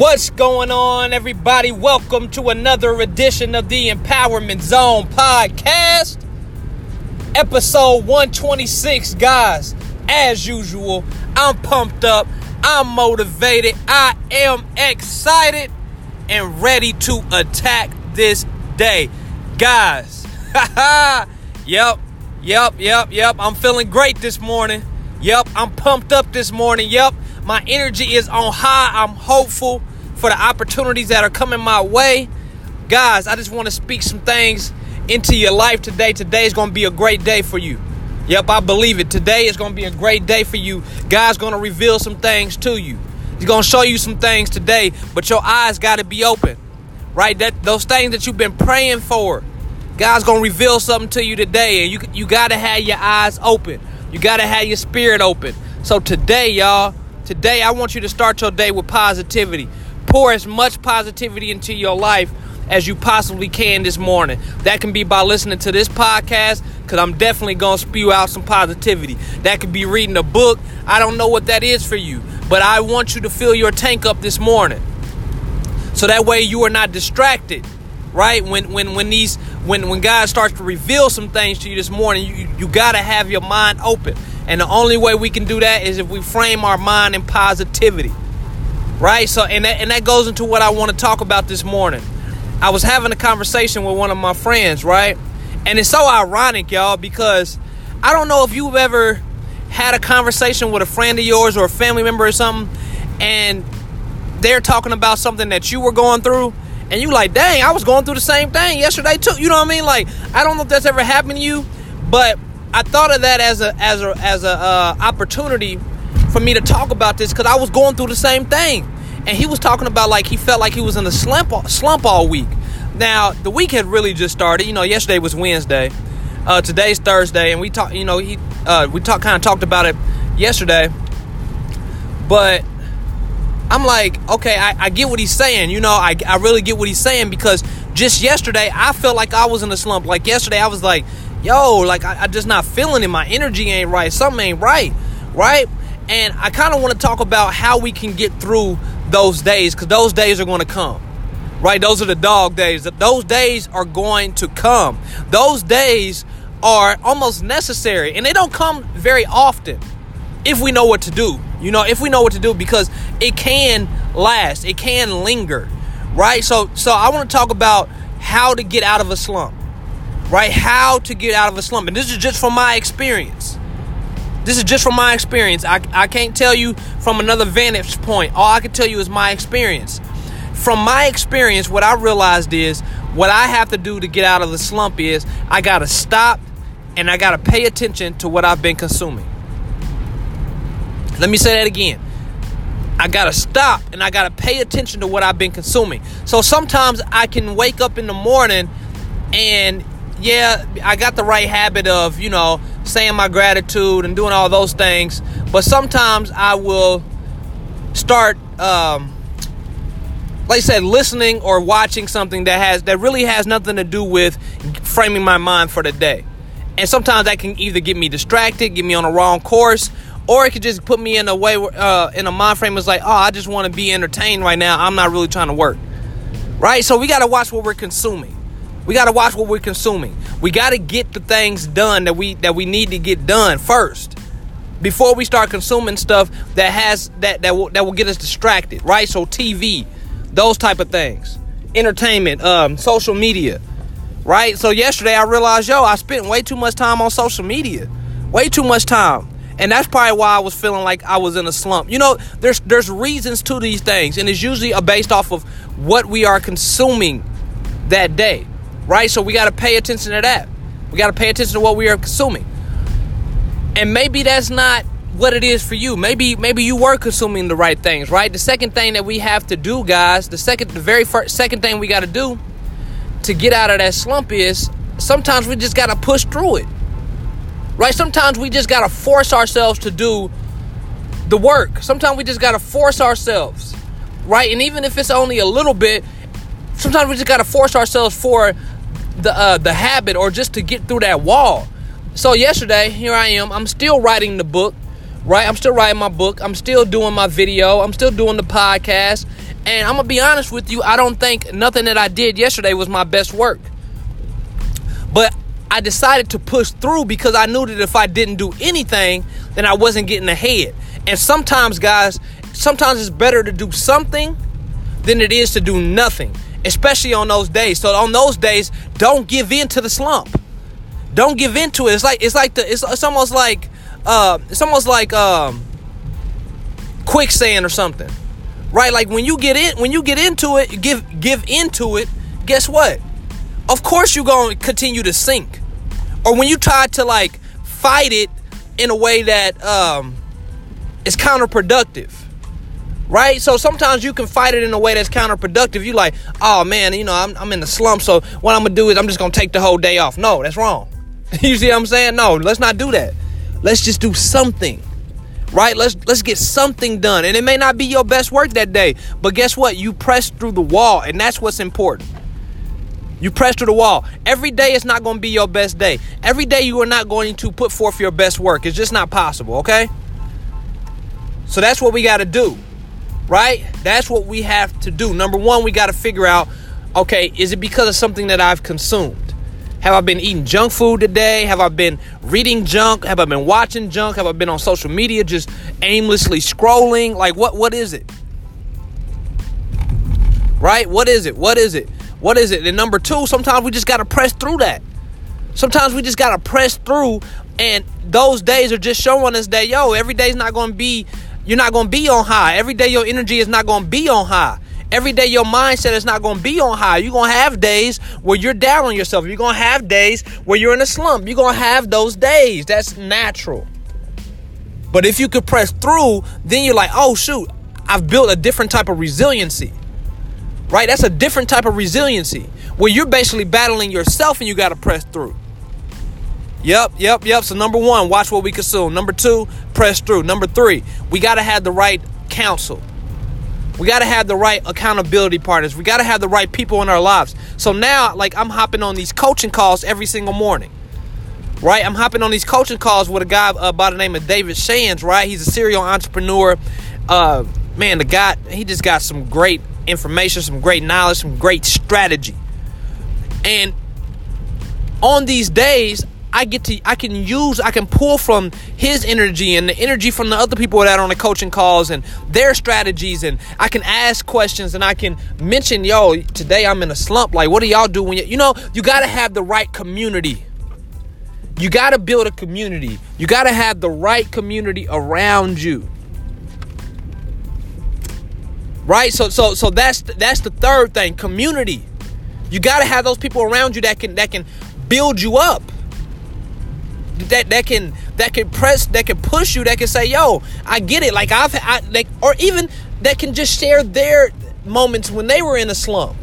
What's going on, everybody? Welcome to another edition of the Empowerment Zone podcast, episode 126. Guys, as usual, I'm pumped up, I'm motivated, I am excited, and ready to attack this day. Guys, yep, yep, yep, yep, I'm feeling great this morning. Yep, I'm pumped up this morning. Yep, my energy is on high. I'm hopeful for the opportunities that are coming my way. Guys, I just want to speak some things into your life today. Today is going to be a great day for you. Yep, I believe it. Today is going to be a great day for you. God's going to reveal some things to you. He's going to show you some things today, but your eyes got to be open. Right? That those things that you've been praying for. God's going to reveal something to you today and you you got to have your eyes open. You got to have your spirit open. So today, y'all, today I want you to start your day with positivity pour as much positivity into your life as you possibly can this morning. That can be by listening to this podcast, because I'm definitely going to spew out some positivity. That could be reading a book. I don't know what that is for you, but I want you to fill your tank up this morning. So that way you are not distracted, right? When when when these when when God starts to reveal some things to you this morning, you you got to have your mind open. And the only way we can do that is if we frame our mind in positivity right? So, and that, and that goes into what I want to talk about this morning. I was having a conversation with one of my friends, right? And it's so ironic, y'all, because I don't know if you've ever had a conversation with a friend of yours or a family member or something, and they're talking about something that you were going through, and you like, dang, I was going through the same thing yesterday too. You know what I mean? Like, I don't know if that's ever happened to you, but I thought of that as a as a as a uh, opportunity for me to talk about this because I was going through the same thing. And he was talking about like he felt like he was in a slump slump all week. Now the week had really just started. You know, yesterday was Wednesday, uh, today's Thursday, and we talked. You know, he uh, we talked kind of talked about it yesterday. But I'm like, okay, I, I, get what he's saying. You know, I, I really get what he's saying because just yesterday I felt like I was in a slump. Like yesterday I was like, yo, like I, I just not feeling it. My energy ain't right. Something ain't right, right? And I kind of want to talk about how we can get through those days because those days are going to come. Right? Those are the dog days. Those days are going to come. Those days are almost necessary and they don't come very often if we know what to do. You know, if we know what to do because it can last, it can linger. Right? So so I want to talk about how to get out of a slump. Right? How to get out of a slump. And this is just from my experience. This is just from my experience. I, I can't tell you from another vantage point. All I can tell you is my experience. From my experience, what I realized is what I have to do to get out of the slump is I got to stop and I got to pay attention to what I've been consuming. Let me say that again. I got to stop and I got to pay attention to what I've been consuming. So sometimes I can wake up in the morning and yeah, I got the right habit of, you know, saying my gratitude and doing all those things. But sometimes I will start, um, like I said, listening or watching something that has that really has nothing to do with framing my mind for the day. And sometimes that can either get me distracted, get me on the wrong course, or it could just put me in a way, uh, in a mind frame is like, oh, I just want to be entertained right now. I'm not really trying to work, right? So we got to watch what we're consuming. We got to watch what we're consuming. We got to get the things done that we that we need to get done first before we start consuming stuff that has that that will, that will get us distracted, right? So TV, those type of things, entertainment, um, social media, right? So yesterday I realized, yo, I spent way too much time on social media, way too much time, and that's probably why I was feeling like I was in a slump. You know, there's there's reasons to these things, and it's usually based off of what we are consuming that day right? So we got to pay attention to that. We got to pay attention to what we are consuming. And maybe that's not what it is for you. Maybe maybe you were consuming the right things, right? The second thing that we have to do, guys, the second the very first second thing we got to do to get out of that slump is sometimes we just got to push through it. Right? Sometimes we just got to force ourselves to do the work. Sometimes we just got to force ourselves. Right? And even if it's only a little bit, sometimes we just got to force ourselves for the uh, the habit or just to get through that wall. So yesterday, here I am. I'm still writing the book, right? I'm still writing my book. I'm still doing my video. I'm still doing the podcast. And I'm gonna be honest with you, I don't think nothing that I did yesterday was my best work. But I decided to push through because I knew that if I didn't do anything, then I wasn't getting ahead. And sometimes, guys, sometimes it's better to do something than it is to do nothing, especially on those days. So on those days, don't give in to the slump. Don't give in to it. It's like it's like the it's, it's almost like uh it's almost like um quicksand or something. Right? Like when you get in when you get into it, give give into it, guess what? Of course you're to continue to sink. Or when you try to like fight it in a way that um is counterproductive right? So sometimes you can fight it in a way that's counterproductive. You like, oh man, you know, I'm, I'm in the slump, so what I'm gonna do is I'm just gonna take the whole day off. No, that's wrong. you see what I'm saying? No, let's not do that. Let's just do something. Right? Let's let's get something done. And it may not be your best work that day, but guess what? You press through the wall, and that's what's important. You press through the wall. Every day is not going to be your best day. Every day you are not going to put forth your best work. It's just not possible, okay? So that's what we got to do right? That's what we have to do. Number one, we got to figure out okay, is it because of something that I've consumed? Have I been eating junk food today? Have I been reading junk? Have I been watching junk? Have I been on social media just aimlessly scrolling? Like what what is it? Right? What is it? What is it? What is it? And number 2, sometimes we just got to press through that. Sometimes we just got to press through and those days are just showing us that yo, every day's not going to be you're not going to be on high. Every day your energy is not going to be on high. Every day your mindset is not going to be on high. You're going to have days where you're down on yourself. You're going to have days where you're in a slump. You're going to have those days. That's natural. But if you could press through, then you're like, oh, shoot, I've built a different type of resiliency. Right? That's a different type of resiliency where you're basically battling yourself and you got to press through. Yep, yep, yep. So number one, watch what we consume. Number two, press through. Number three, we got to have the right counsel. We got to have the right accountability partners. We got to have the right people in our lives. So now, like, I'm hopping on these coaching calls every single morning. Right? I'm hopping on these coaching calls with a guy uh, by the name of David Shands, right? He's a serial entrepreneur. Uh, man, the guy, he just got some great information, some great knowledge, some great strategy. And on these days, I get to I can use I can pull from his energy and the energy from the other people that are on the coaching calls and their strategies. And I can ask questions and I can mention yo today I'm in a slump. Like what do y'all do when you you know you got to have the right community. You got to build a community. You got to have the right community around you. Right? So so so that's that's the third thing community. You got to have those people around you that can that can build you up that that can that can press that can push you that can say yo i get it. Like i've I, like or even that can just share their moments when they were in a slump.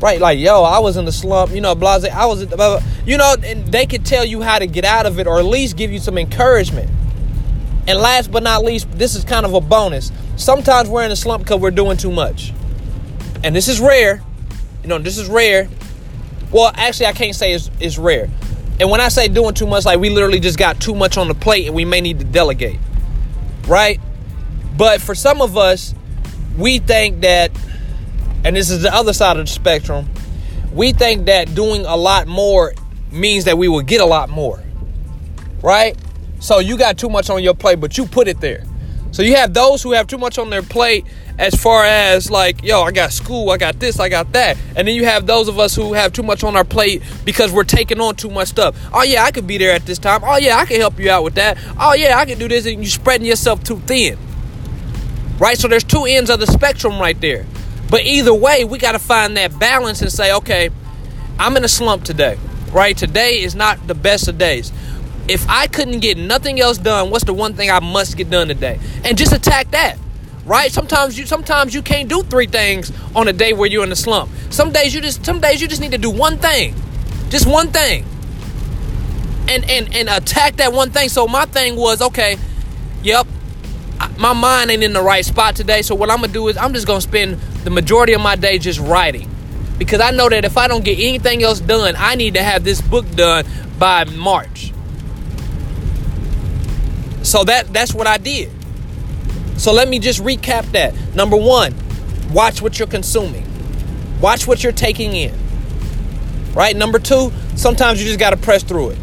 Right like yo i was in the slump you know blase i was blah, blah, you know and they could tell you how to get out of it or at least give you some encouragement. And last but not least this is kind of a bonus. Sometimes we're in a slump because we're doing too much. And this is rare. You know this is rare. Well actually i can't say it's, it's rare and when I say doing too much, like we literally just got too much on the plate and we may need to delegate. Right? But for some of us, we think that, and this is the other side of the spectrum, we think that doing a lot more means that we will get a lot more. Right? So you got too much on your plate, but you put it there. So you have those who have too much on their plate as far as like, yo, I got school, I got this, I got that. And then you have those of us who have too much on our plate because we're taking on too much stuff. Oh yeah, I could be there at this time. Oh yeah, I can help you out with that. Oh yeah, I can do this and you're spreading yourself too thin. Right? So there's two ends of the spectrum right there. But either way, we got to find that balance and say, okay, I'm in a slump today. Right? Today is not the best of days. If I couldn't get nothing else done, what's the one thing I must get done today? And just attack that right? Sometimes you sometimes you can't do three things on a day where you're in a slump. Some days you just some days you just need to do one thing. Just one thing. And and and attack that one thing. So my thing was, okay, yep, my mind ain't in the right spot today. So what I'm gonna do is I'm just gonna spend the majority of my day just writing. Because I know that if I don't get anything else done, I need to have this book done by March. So that that's what I did. So let me just recap that. Number one, watch what you're consuming, watch what you're taking in. Right? Number two, sometimes you just got to press through it.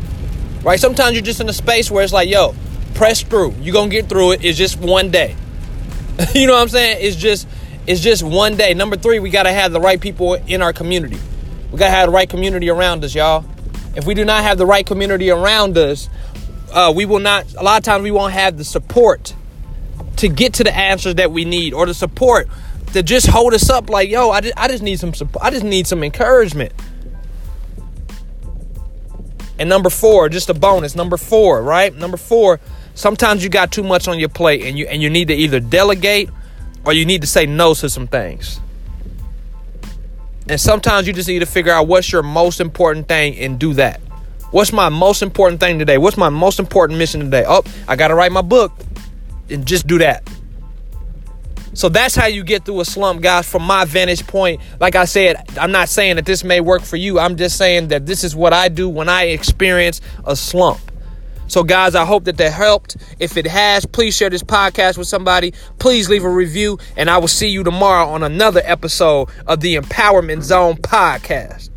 Right? Sometimes you're just in a space where it's like, yo, press through. You're going to get through it. It's just one day. you know what I'm saying? It's just it's just one day. Number 3, we got to have the right people in our community. We got to have the right community around us, y'all. If we do not have the right community around us, uh, we will not a lot of times we won't have the support to get to the answers that we need or the support to just hold us up like yo i just, I just need some support i just need some encouragement. And number four just a bonus number four right? Number four sometimes you got too much on your plate and you and you need to either delegate or you need to say no to some things. And sometimes you just need to figure out what's your most important thing and do that. What's my most important thing today? What's my most important mission today? Oh i gotta write my book and just do that. So that's how you get through a slump, guys, from my vantage point. Like I said, I'm not saying that this may work for you. I'm just saying that this is what I do when I experience a slump. So, guys, I hope that that helped. If it has, please share this podcast with somebody. Please leave a review, and I will see you tomorrow on another episode of the Empowerment Zone podcast.